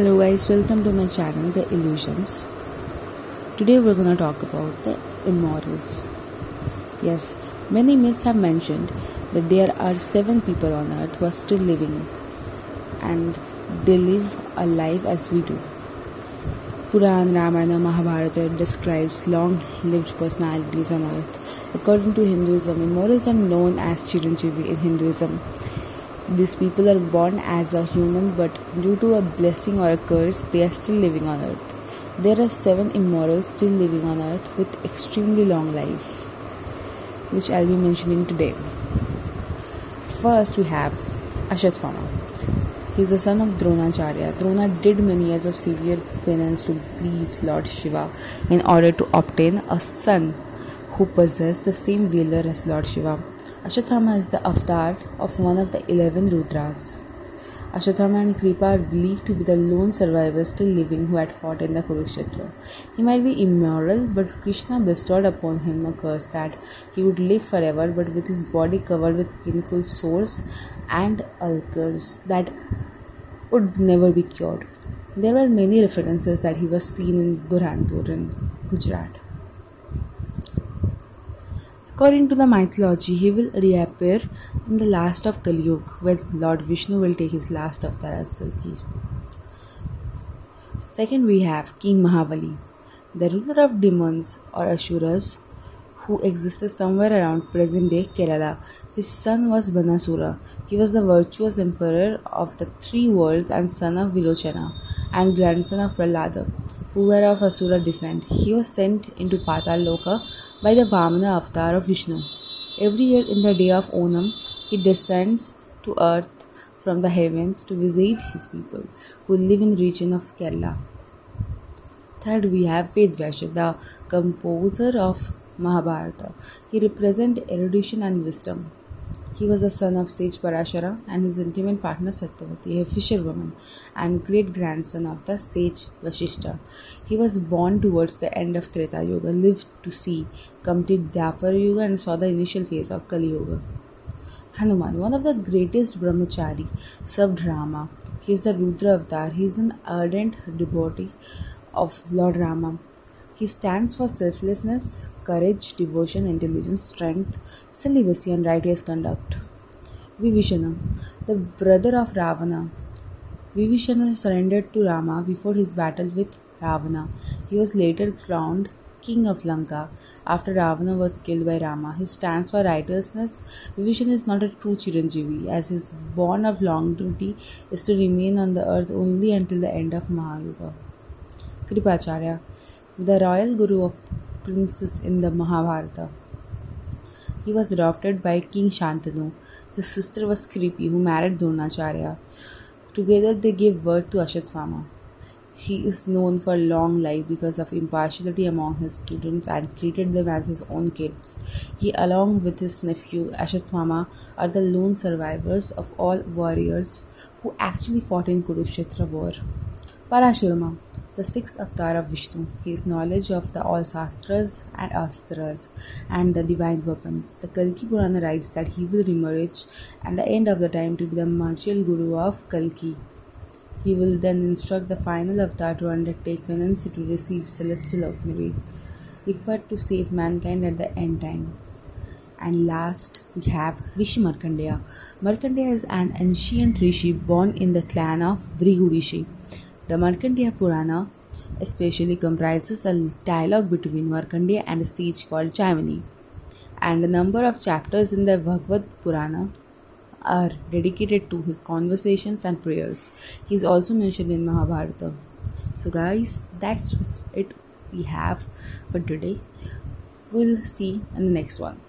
Hello guys, welcome to my channel The Illusions. Today we're gonna talk about the immortals. Yes, many myths have mentioned that there are seven people on earth who are still living and they live a life as we do. Puran, Ramayana, Mahabharata describes long lived personalities on earth. According to Hinduism, immortals are known as Chiranjeevi in Hinduism these people are born as a human, but due to a blessing or a curse, they are still living on earth. There are seven immortals still living on earth with extremely long life, which I'll be mentioning today. First, we have Ashwathama. He is the son of Dronacharya. Drona did many years of severe penance to please Lord Shiva in order to obtain a son who possessed the same valor as Lord Shiva. Ashwathama is the avatar of one of the eleven Rudras. Ashwathama and Kripa are believed to be the lone survivors still living who had fought in the Kurukshetra. He might be immoral, but Krishna bestowed upon him a curse that he would live forever but with his body covered with painful sores and ulcers that would never be cured. There were many references that he was seen in Burhanpur in Gujarat. According to the mythology, he will reappear in the last of Kali Yuga, when Lord Vishnu will take his last avatar as Kalki. Second, we have King Mahabali, the ruler of demons or Asuras, who existed somewhere around present day Kerala. His son was Banasura. He was the virtuous emperor of the three worlds and son of Virochana and grandson of Prahlada, who were of Asura descent. He was sent into Patal Loka by the Vamana avatar of Vishnu. Every year in the day of Onam, he descends to earth from the heavens to visit his people who live in the region of Kerala. Third, we have Vedvyasa, the composer of Mahabharata. He represents erudition and wisdom. He was the son of sage Parashara and his intimate partner Satyavati, a fisherwoman, and great grandson of the sage Vashishta. He was born towards the end of Treta Yuga, lived to see complete Dwapar Yuga, and saw the initial phase of Kali Yuga. Hanuman, one of the greatest brahmachari, served Rama. He is the Rudra avatar. He is an ardent devotee of Lord Rama. He stands for selflessness, courage, devotion, intelligence, strength, celibacy, and righteous conduct. Vibhishana, the brother of Ravana. Vibhishana surrendered to Rama before his battle with Ravana. He was later crowned king of Lanka after Ravana was killed by Rama. He stands for righteousness. Vibhishana is not a true Chiranjeevi, as his bond of long duty is to remain on the earth only until the end of Mahayuga. Kripacharya the royal guru of princes in the Mahabharata. He was adopted by King Shantanu. His sister was Kripi, who married Dronacharya. Together they gave birth to Ashwathama. He is known for long life because of impartiality among his students and treated them as his own kids. He, along with his nephew Ashwathama, are the lone survivors of all warriors who actually fought in Kurukshetra war. Parashurama the sixth avatar of Vishnu. His knowledge of the all Shastras and Astras and the divine weapons. The Kalki Purana writes that he will emerge at the end of the time to be the martial guru of Kalki. He will then instruct the final avatar to undertake penance to receive celestial augury required to save mankind at the end time. And last, we have Rishi Markandeya. Markandeya is an ancient rishi born in the clan of Bhrigu Rishi. The Markandeya Purana especially comprises a dialogue between Markandeya and a sage called Jaimini. And a number of chapters in the Bhagavad Purana are dedicated to his conversations and prayers. He is also mentioned in Mahabharata. So, guys, that's it we have for today. We'll see in the next one.